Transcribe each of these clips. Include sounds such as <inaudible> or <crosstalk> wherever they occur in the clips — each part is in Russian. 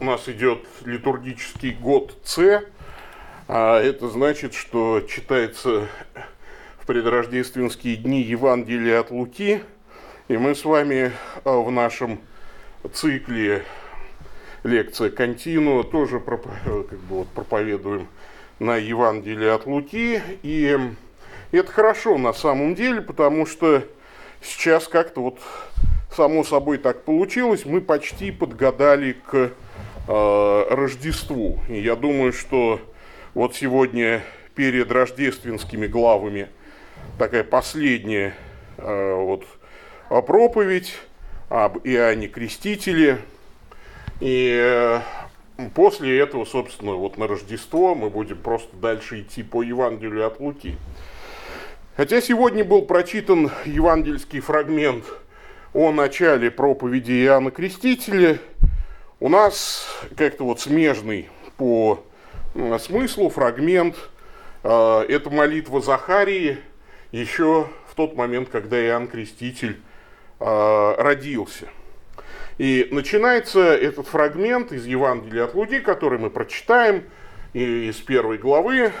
у нас идет литургический год С, а это значит, что читается в предрождественские дни Евангелие от Луки, и мы с вами а, в нашем цикле лекция Континуа тоже как бы вот проповедуем на Евангелие от Луки, и это хорошо на самом деле, потому что сейчас как-то вот само собой так получилось, мы почти подгадали к Рождеству. И я думаю, что вот сегодня перед рождественскими главами такая последняя э, вот проповедь об Иоанне Крестителе. И э, после этого, собственно, вот на Рождество мы будем просто дальше идти по Евангелию от Луки. Хотя сегодня был прочитан евангельский фрагмент о начале проповеди Иоанна Крестителя, у нас как-то вот смежный по смыслу фрагмент э, это молитва Захарии еще в тот момент, когда Иоанн Креститель э, родился. И начинается этот фрагмент из Евангелия от Луки, который мы прочитаем из первой главы.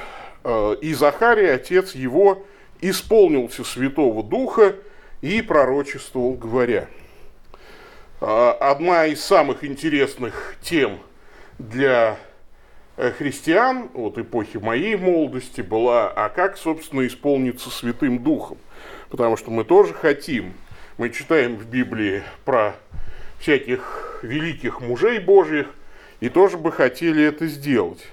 Э, «И Захария, отец его, исполнился Святого Духа и пророчествовал, говоря». А, одна из самых интересных тем для э, христиан от эпохи моей молодости была, а как, собственно, исполниться Святым Духом. Потому что мы тоже хотим, мы читаем в Библии про всяких великих мужей Божьих, и тоже бы хотели это сделать.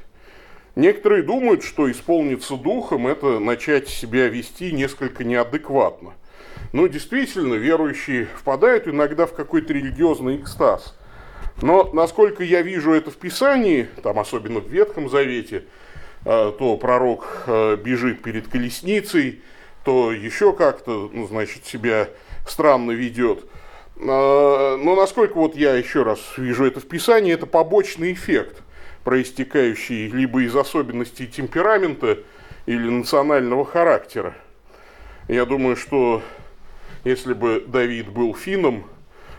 Некоторые думают, что исполниться духом – это начать себя вести несколько неадекватно. Но действительно, верующие впадают иногда в какой-то религиозный экстаз. Но насколько я вижу это в Писании, там особенно в Ветхом Завете, э, то пророк э, бежит перед колесницей, то еще как-то, ну, значит, себя странно ведет. Э, но насколько вот я еще раз вижу это в Писании, это побочный эффект проистекающий либо из особенностей темперамента или национального характера. Я думаю, что если бы Давид был финном,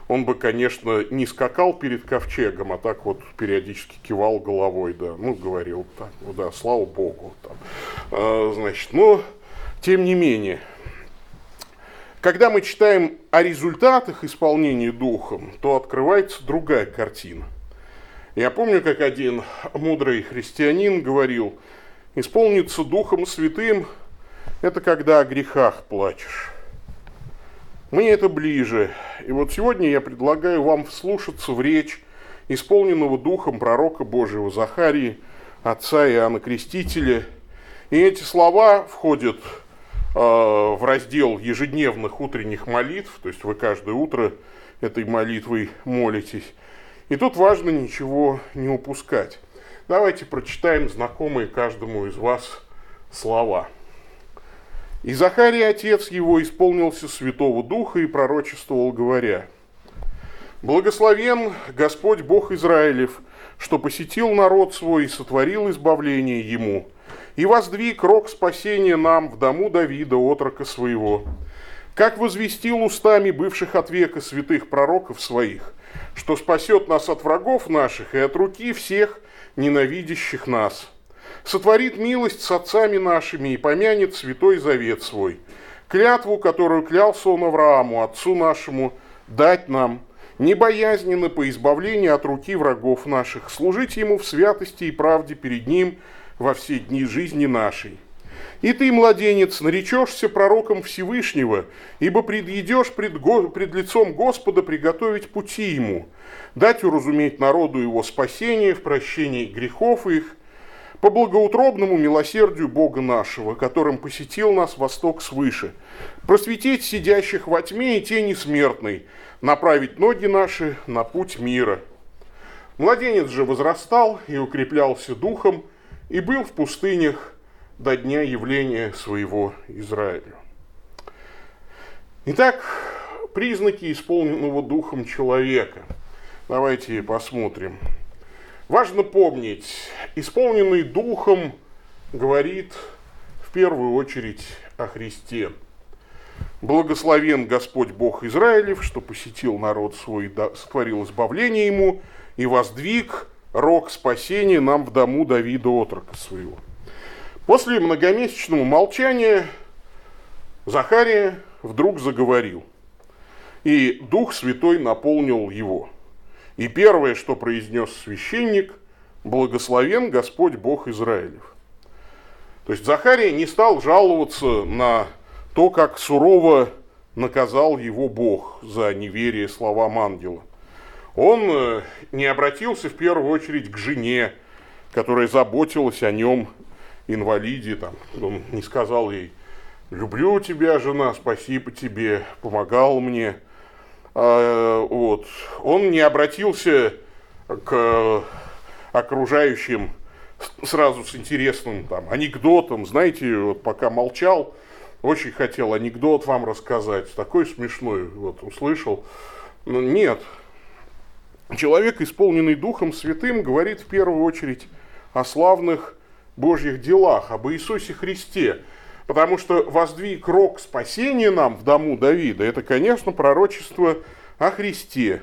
он бы, конечно, не скакал перед ковчегом, а так вот периодически кивал головой, да, ну, говорил так, ну да, слава богу, там. А, значит, но, тем не менее, когда мы читаем о результатах исполнения духом, то открывается другая картина – я помню, как один мудрый христианин говорил, исполниться Духом Святым – это когда о грехах плачешь. Мне это ближе. И вот сегодня я предлагаю вам вслушаться в речь исполненного Духом пророка Божьего Захарии, отца Иоанна Крестителя. И эти слова входят э, в раздел ежедневных утренних молитв, то есть вы каждое утро этой молитвой молитесь. И тут важно ничего не упускать. Давайте прочитаем знакомые каждому из вас слова. «И Захарий, отец его, исполнился Святого Духа и пророчествовал, говоря, «Благословен Господь Бог Израилев, что посетил народ свой и сотворил избавление ему, и воздвиг рог спасения нам в дому Давида, отрока своего, как возвестил устами бывших от века святых пророков своих, что спасет нас от врагов наших и от руки всех ненавидящих нас. Сотворит милость с отцами нашими и помянет святой завет свой, клятву, которую клялся он Аврааму, отцу нашему, дать нам, не боязненно по избавлению от руки врагов наших, служить ему в святости и правде перед ним во все дни жизни нашей. И ты, младенец, наречешься пророком Всевышнего, ибо предъедешь пред, го, пред лицом Господа приготовить пути ему, дать уразуметь народу его спасение в прощении грехов их, по благоутробному милосердию Бога нашего, которым посетил нас восток свыше, просветить сидящих во тьме и тени смертной, направить ноги наши на путь мира. Младенец же возрастал и укреплялся духом, и был в пустынях, до дня явления своего Израилю. Итак, признаки исполненного духом человека. Давайте посмотрим. Важно помнить, исполненный духом говорит в первую очередь о Христе. Благословен Господь Бог Израилев, что посетил народ свой, сотворил избавление ему и воздвиг рог спасения нам в дому Давида отрока своего. После многомесячного молчания Захария вдруг заговорил, и Дух Святой наполнил его. И первое, что произнес священник, благословен Господь Бог Израилев. То есть Захария не стал жаловаться на то, как сурово наказал его Бог за неверие словам ангела. Он э, не обратился в первую очередь к жене, которая заботилась о нем, инвалиде, там, он не сказал ей, люблю тебя, жена, спасибо тебе, помогал мне. А, вот. Он не обратился к окружающим сразу с интересным там, анекдотом. Знаете, вот пока молчал, очень хотел анекдот вам рассказать. Такой смешной, вот услышал. Но нет. Человек, исполненный Духом Святым, говорит в первую очередь о славных Божьих делах, об Иисусе Христе. Потому что воздвиг рог спасения нам в дому Давида, это, конечно, пророчество о Христе.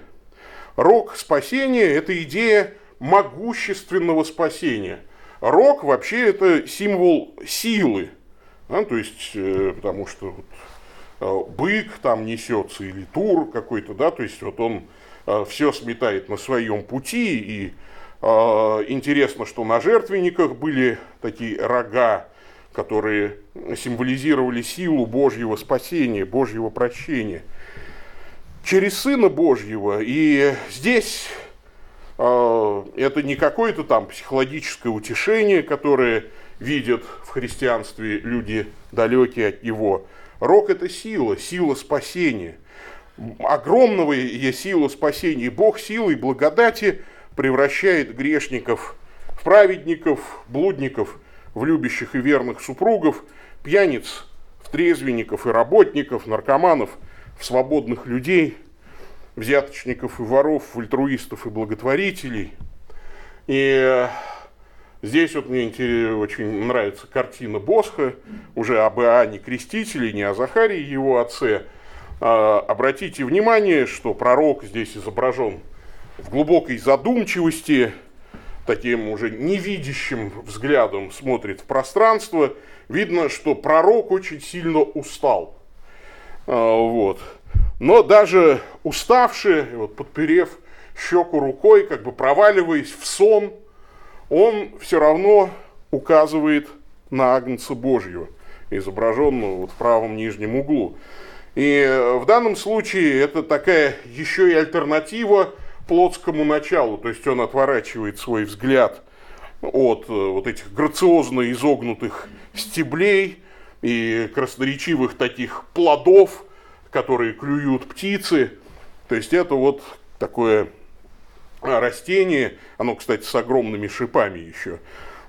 Рог спасения – это идея могущественного спасения. Рог вообще это символ силы. Да, то есть, э, потому что вот, э, бык там несется или тур какой-то, да, то есть вот он э, все сметает на своем пути. И интересно, что на жертвенниках были такие рога, которые символизировали силу Божьего спасения, Божьего прощения через Сына Божьего. И здесь это не какое-то там психологическое утешение, которое видят в христианстве люди далекие от него. Рок – это сила, сила спасения. Огромного есть сила спасения. Бог силой благодати превращает грешников в праведников, блудников, в любящих и верных супругов, пьяниц, в трезвенников и работников, наркоманов, в свободных людей, взяточников и воров, в альтруистов и благотворителей. И Здесь вот мне очень нравится картина Босха, уже об Иоанне Крестителе, не о Захарии, его отце. А, обратите внимание, что пророк здесь изображен в глубокой задумчивости, таким уже невидящим взглядом смотрит в пространство. Видно, что пророк очень сильно устал. А, вот. Но даже уставший, вот подперев щеку рукой, как бы проваливаясь в сон – он все равно указывает на Агнца Божью, изображенного вот в правом нижнем углу. И э, в данном случае это такая еще и альтернатива плотскому началу, то есть он отворачивает свой взгляд от э, вот этих грациозно изогнутых стеблей и красноречивых таких плодов, которые клюют птицы. То есть это вот такое а, растение, оно, кстати, с огромными шипами еще,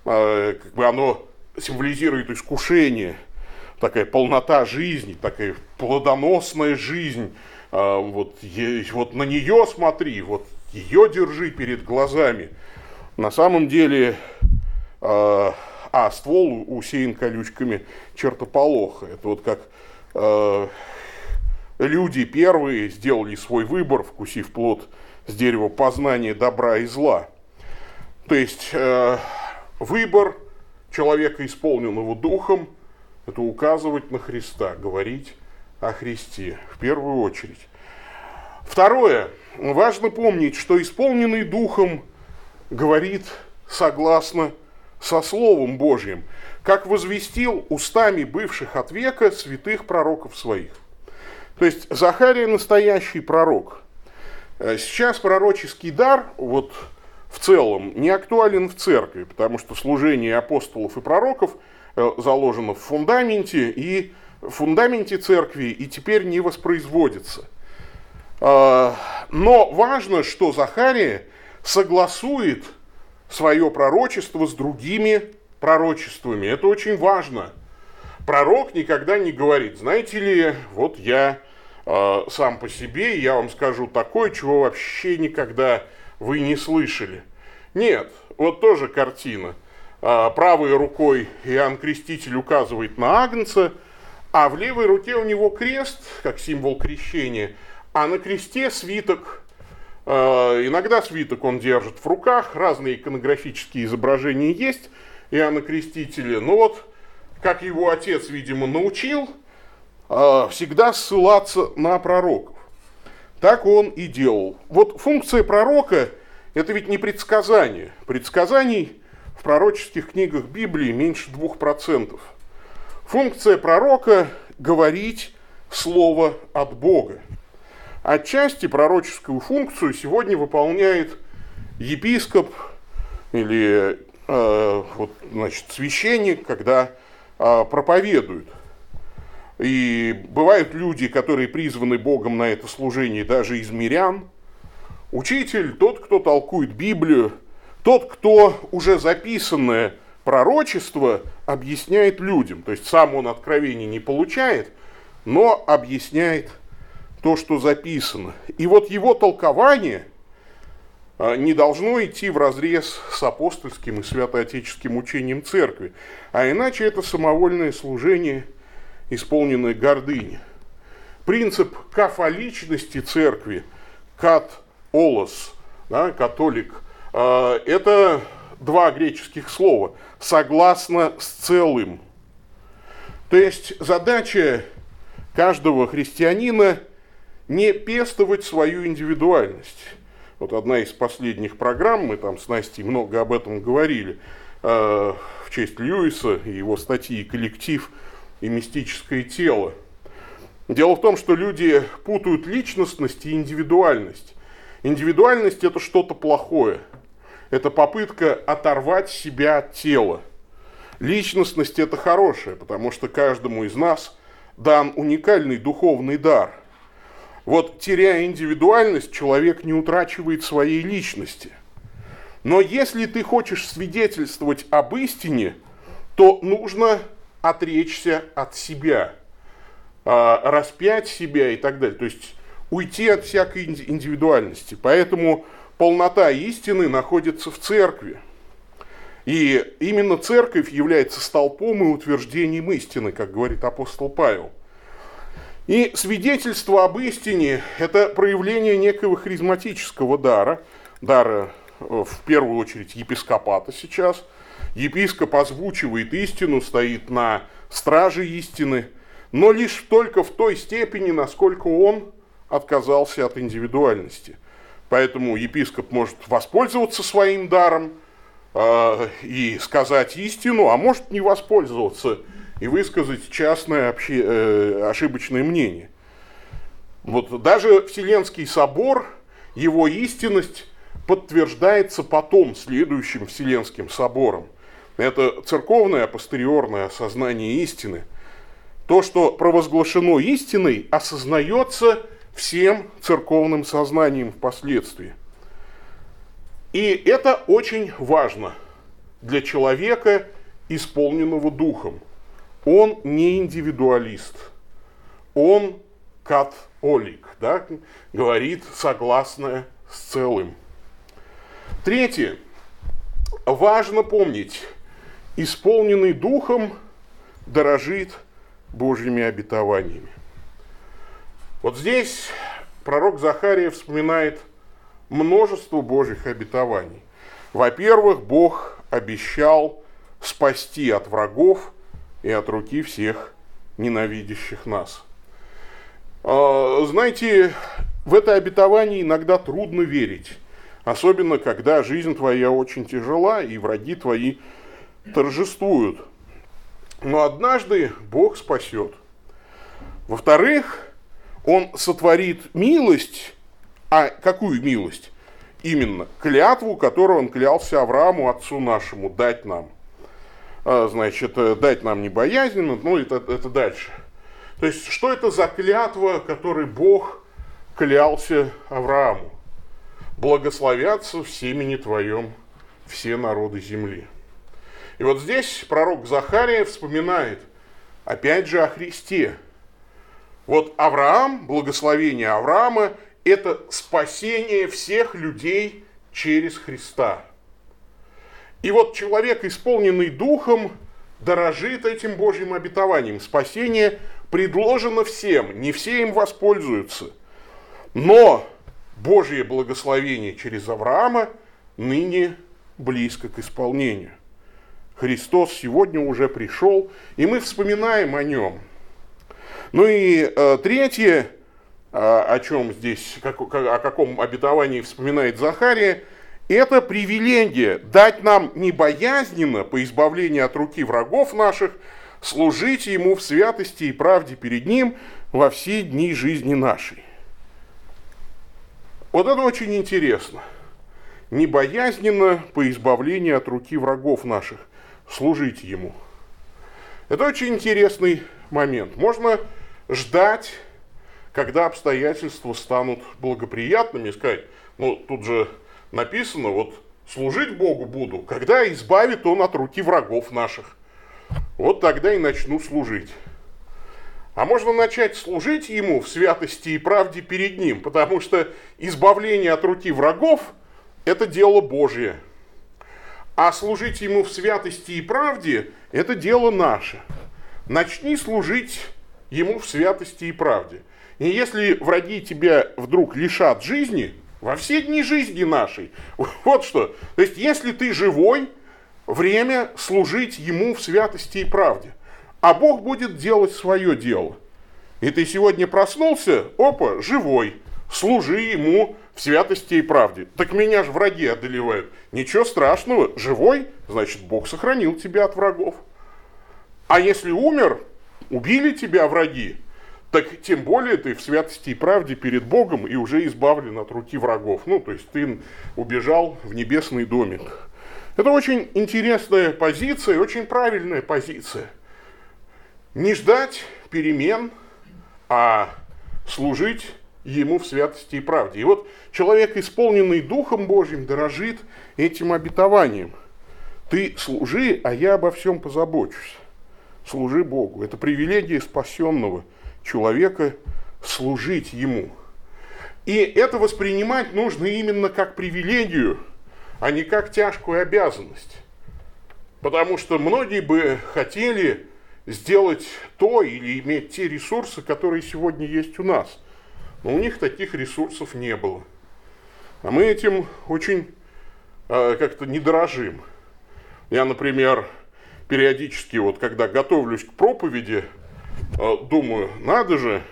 а, как бы оно символизирует искушение, такая полнота жизни, такая плодоносная жизнь. А, вот, вот на нее смотри, вот ее держи перед глазами. На самом деле, а ствол усеян колючками чертополоха. Это вот как люди первые сделали свой выбор, вкусив плод с дерева познания добра и зла. То есть э, выбор человека, исполненного духом, это указывать на Христа, говорить о Христе в первую очередь. Второе. Важно помнить, что исполненный духом говорит согласно со Словом Божьим, как возвестил устами бывших от века святых пророков своих. То есть Захария настоящий пророк – Э, сейчас пророческий дар, вот в целом, не актуален в церкви, потому что служение апостолов и пророков э, заложено в фундаменте, и фундаменте церкви и теперь не воспроизводится. Э, но важно, что Захария согласует свое пророчество с другими пророчествами. Это очень важно. Пророк никогда не говорит, знаете ли, вот я Э, сам по себе, я вам скажу такое, чего вообще никогда вы не слышали. Нет, вот тоже картина. Э, правой рукой Иоанн Креститель указывает на Агнца, а в левой руке у него крест, как символ крещения, а на кресте свиток Э, иногда свиток он держит в руках, разные иконографические изображения есть Иоанна Крестителя. Но вот, как его отец, видимо, научил, э, всегда ссылаться на пророков. Так он и делал. Вот функция пророка – это ведь не предсказание. Предсказаний в пророческих книгах Библии меньше двух процентов. Функция пророка – говорить слово от Бога. Отчасти пророческую функцию сегодня выполняет епископ или э, вот, значит, священник, когда э, проповедует. И бывают люди, которые призваны Богом на это служение даже из мирян. Учитель, тот, кто толкует Библию, тот, кто уже записанное пророчество объясняет людям. То есть сам он откровений не получает, но объясняет то, что записано. И вот его толкование а, не должно идти в разрез с апостольским и святоотеческим учением церкви, а иначе это самовольное служение, исполненное гордыни. Принцип кафоличности церкви, кат олос, да, католик, а, это два греческих слова, согласно с целым. То есть задача каждого христианина – не пестовать свою индивидуальность. Вот одна из последних программ, мы там с Настей много об этом говорили, э, в честь Льюиса и его статьи «Коллектив и мистическое тело». Дело в том, что люди путают личностность и индивидуальность. Индивидуальность – это что-то плохое. Это попытка оторвать себя от тела. Личностность – это хорошее, потому что каждому из нас дан уникальный духовный дар – вот теряя индивидуальность, человек не утрачивает своей личности. Но если ты хочешь свидетельствовать об истине, то нужно отречься от себя, а, распять себя и так далее. То есть уйти от всякой индивидуальности. Поэтому полнота истины находится в церкви. И именно церковь является столпом и утверждением истины, как говорит апостол Павел. И свидетельство об истине – это проявление некого харизматического дара, дара э, в первую очередь епископата сейчас. Епископ озвучивает истину, стоит на страже истины, но лишь только в той степени, насколько он отказался от индивидуальности. Поэтому епископ может воспользоваться своим даром э, и сказать истину, а может не воспользоваться – и высказать частное обще... э, ошибочное мнение. Вот даже Вселенский собор, его истинность подтверждается потом следующим Вселенским собором. Это церковное апостериорное осознание истины. То, что провозглашено истиной, осознается всем церковным сознанием впоследствии. И это очень важно для человека, исполненного духом. Он не индивидуалист, он католик, да, говорит согласное с целым. Третье. Важно помнить, исполненный духом дорожит Божьими обетованиями. Вот здесь пророк Захария вспоминает множество Божьих обетований. Во-первых, Бог обещал спасти от врагов и от руки всех ненавидящих нас. А, знаете, в это обетование иногда трудно верить, особенно когда жизнь твоя очень тяжела и враги твои торжествуют. Но однажды Бог спасет. Во-вторых, Он сотворит милость, а какую милость? Именно клятву, которую Он клялся Аврааму, отцу нашему, дать нам. А, значит, э, дать нам не боязненно, ну это, это дальше. То есть, что это за клятва, которой Бог клялся Аврааму? Благословятся в семени твоем все народы земли. И вот здесь пророк Захария вспоминает опять же о Христе. Вот Авраам, благословение Авраама, это спасение всех людей через Христа – и вот человек, исполненный духом, дорожит этим Божьим обетованием. Спасение предложено всем, не все им воспользуются. Но Божье благословение через Авраама ныне близко к исполнению. Христос сегодня уже пришел, и мы вспоминаем о нем. Ну и э, третье, э, о чем здесь, как, о каком обетовании вспоминает Захария, это привилегия дать нам небоязненно по избавлению от руки врагов наших, служить Ему в святости и правде перед Ним во все дни жизни нашей. Вот это очень интересно. Небоязненно по избавлению от руки врагов наших служить Ему. Это очень интересный момент. Можно ждать, когда обстоятельства станут благоприятными, и сказать, ну тут же написано, вот служить Богу буду, когда избавит Он от руки врагов наших. Вот тогда и начну служить. А можно начать служить Ему в святости и правде перед Ним, потому что избавление от руки врагов – это дело Божье. А служить Ему в святости и правде – это дело наше. Начни служить Ему в святости и правде. И если враги тебя вдруг лишат жизни – во все дни жизни нашей. <laughs> Вот что. То есть, если ты живой, время служить Ему в святости и правде. А Бог будет делать свое дело. И ты сегодня проснулся, опа, живой, служи Ему в святости и правде. Так меня же враги одолевают. Ничего страшного, живой, значит, Бог сохранил тебя от врагов. А если умер, убили тебя враги, так тем более ты в святости и правде перед Богом и уже избавлен от руки врагов. Ну, то есть ты убежал в небесный домик. Это очень интересная позиция, очень правильная позиция. Не ждать перемен, а служить ему в святости и правде. И вот человек, исполненный Духом Божьим, дорожит этим обетованием. Ты служи, а я обо всем позабочусь. Служи Богу. Это привилегия спасенного – человека служить ему. И это воспринимать нужно именно как привилегию, а не как тяжкую обязанность. Потому что многие бы хотели сделать то или иметь те ресурсы, которые сегодня есть у нас. Но у них таких ресурсов не было. А мы этим очень э, как-то не дорожим. Я, например, периодически, вот когда готовлюсь к проповеди, Э, думаю, надо же,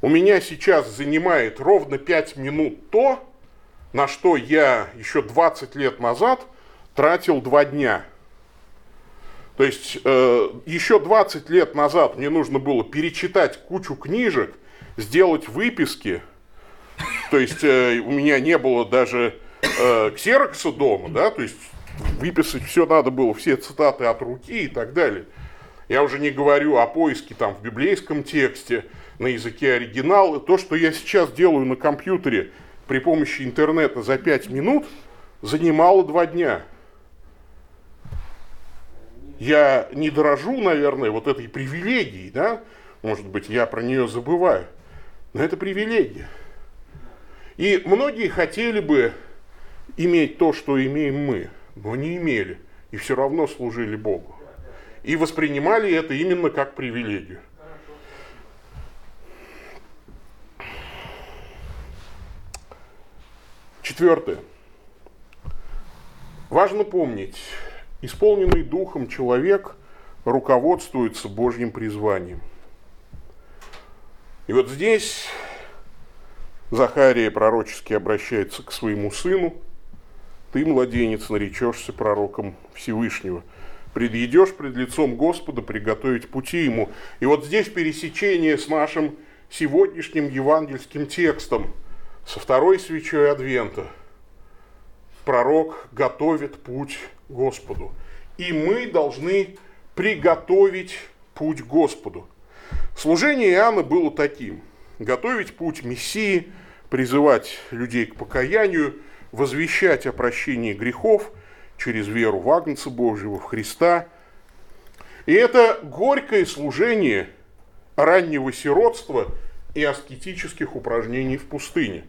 у меня сейчас занимает ровно 5 минут то, на что я еще 20 лет назад тратил 2 дня. То есть э, еще 20 лет назад мне нужно было перечитать кучу книжек, сделать выписки. То есть э, у меня не было даже ксерокса дома, да, то есть выписать все надо было, все цитаты от руки и так далее. Я уже не говорю о поиске там в библейском тексте, на языке оригинала. То, что я сейчас делаю на компьютере при помощи интернета за 5 минут, занимало 2 дня. Я не дорожу, наверное, вот этой привилегией, да? Может быть, я про нее забываю. Но это привилегия. И многие хотели бы иметь то, что имеем мы, но не имели. И все равно служили Богу и воспринимали это именно как привилегию. Четвертое. Важно помнить, исполненный духом человек руководствуется Божьим призванием. И вот здесь Захария пророчески обращается к своему сыну. Ты, младенец, наречешься пророком Всевышнего – предъедешь пред лицом Господа, приготовить пути Ему. И вот здесь пересечение с нашим сегодняшним евангельским текстом, со второй свечой Адвента. Пророк готовит путь Господу. И мы должны приготовить путь Господу. Служение Иоанна было таким. Готовить путь Мессии, призывать людей к покаянию, возвещать о прощении грехов – через веру в Агнца Божьего, в Христа. И это горькое служение раннего сиротства и аскетических упражнений в пустыне.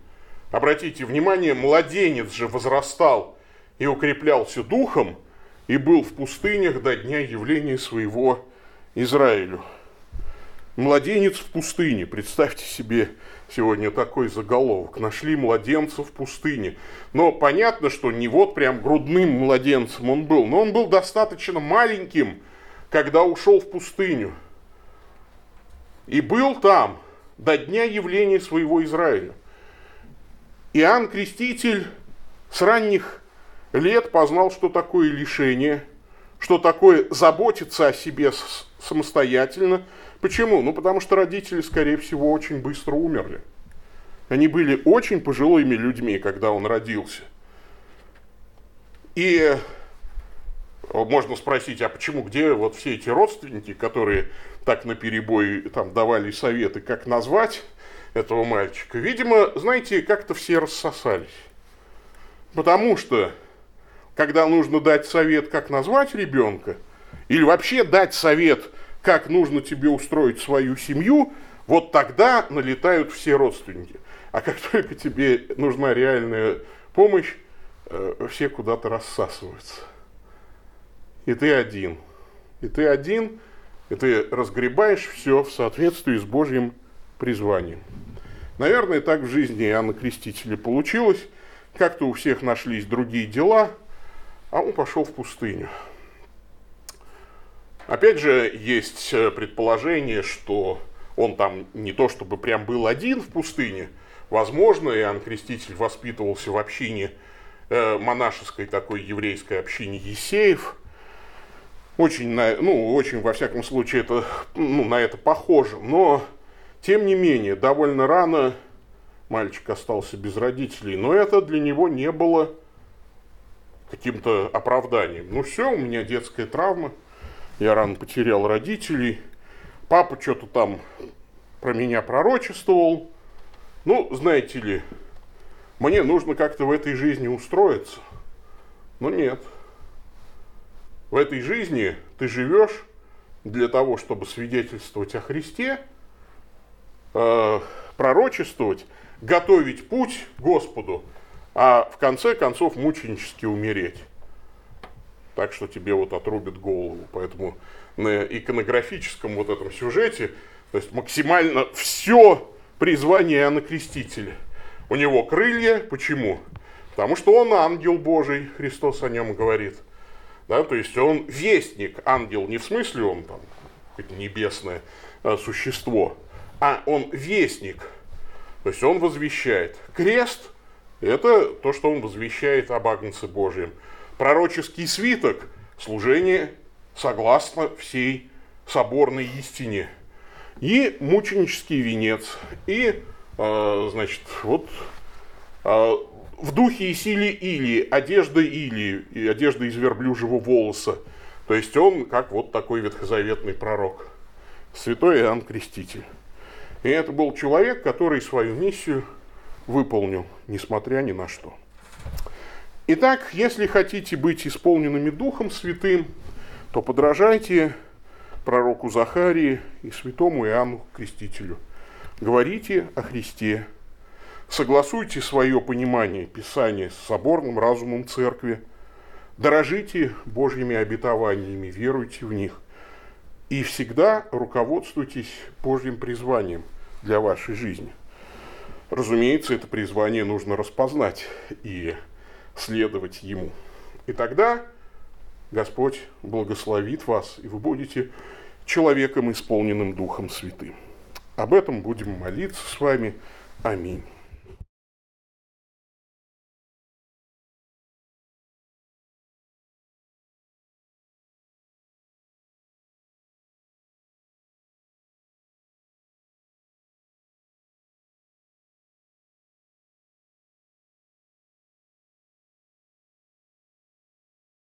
Обратите внимание, младенец же возрастал и укреплялся духом, и был в пустынях до дня явления своего Израилю. Младенец в пустыне. Представьте себе сегодня такой заголовок. Нашли младенца в пустыне. Но понятно, что не вот прям грудным младенцем он был, но он был достаточно маленьким, когда ушел в пустыню. И был там до дня явления своего Израиля. Иоанн Креститель с ранних лет познал, что такое лишение, что такое заботиться о себе самостоятельно. Почему? Ну, потому что родители, скорее всего, очень быстро умерли. Они были очень пожилыми людьми, когда он родился. И можно спросить, а почему, где вот все эти родственники, которые так на перебой там давали советы, как назвать этого мальчика? Видимо, знаете, как-то все рассосались. Потому что, когда нужно дать совет, как назвать ребенка, или вообще дать совет, как нужно тебе устроить свою семью, вот тогда налетают все родственники. А как <laughs> только тебе нужна реальная помощь, э, все куда-то рассасываются. И ты один. И ты один, и ты разгребаешь все в соответствии с Божьим призванием. Наверное, так в жизни Иоанна Крестителя получилось. Как-то у всех нашлись другие дела, а он пошел в пустыню. Опять же, есть э, предположение, что он там не то чтобы прям был один в пустыне. Возможно, Иоанн Креститель воспитывался в общине э, монашеской такой еврейской общине Есеев. Очень, ну, очень, во всяком случае, это, ну, на это похоже. Но, тем не менее, довольно рано мальчик остался без родителей, но это для него не было каким-то оправданием. Ну все, у меня детская травма, я рано потерял родителей, папа что-то там про меня пророчествовал. Ну, знаете ли, мне нужно как-то в этой жизни устроиться. Но нет. В этой жизни ты живешь для того, чтобы свидетельствовать о Христе, э, пророчествовать, готовить путь Господу, а в конце концов мученически умереть. Так что тебе вот отрубят голову. Поэтому на иконографическом вот этом сюжете, то есть максимально все призвание Иоанна Крестителя. У него крылья, почему? Потому что он ангел Божий, Христос о нем говорит. Да, то есть он вестник, ангел не в смысле он там небесное а, существо, а он вестник, то есть он возвещает. Крест – это то, что он возвещает об Агнце Божьем. Пророческий свиток – служение согласно всей соборной истине. И мученический венец. И, э, значит, вот э, в духе и силе Или, одежда Или, и одежда из верблюжьего волоса. То есть он как вот такой ветхозаветный пророк. Святой Иоанн Креститель. И это был человек, который свою миссию выполнил, несмотря ни на что. Итак, если хотите быть исполненными Духом Святым, то подражайте пророку Захарии и святому Иоанну Крестителю. Говорите о Христе, согласуйте свое понимание Писания с соборным разумом Церкви, дорожите Божьими обетованиями, веруйте в них и всегда руководствуйтесь Божьим призванием – для вашей жизни. Разумеется, это призвание нужно распознать и следовать ему. И тогда Господь благословит вас, и вы будете человеком, исполненным Духом Святым. Об этом будем молиться с вами. Аминь.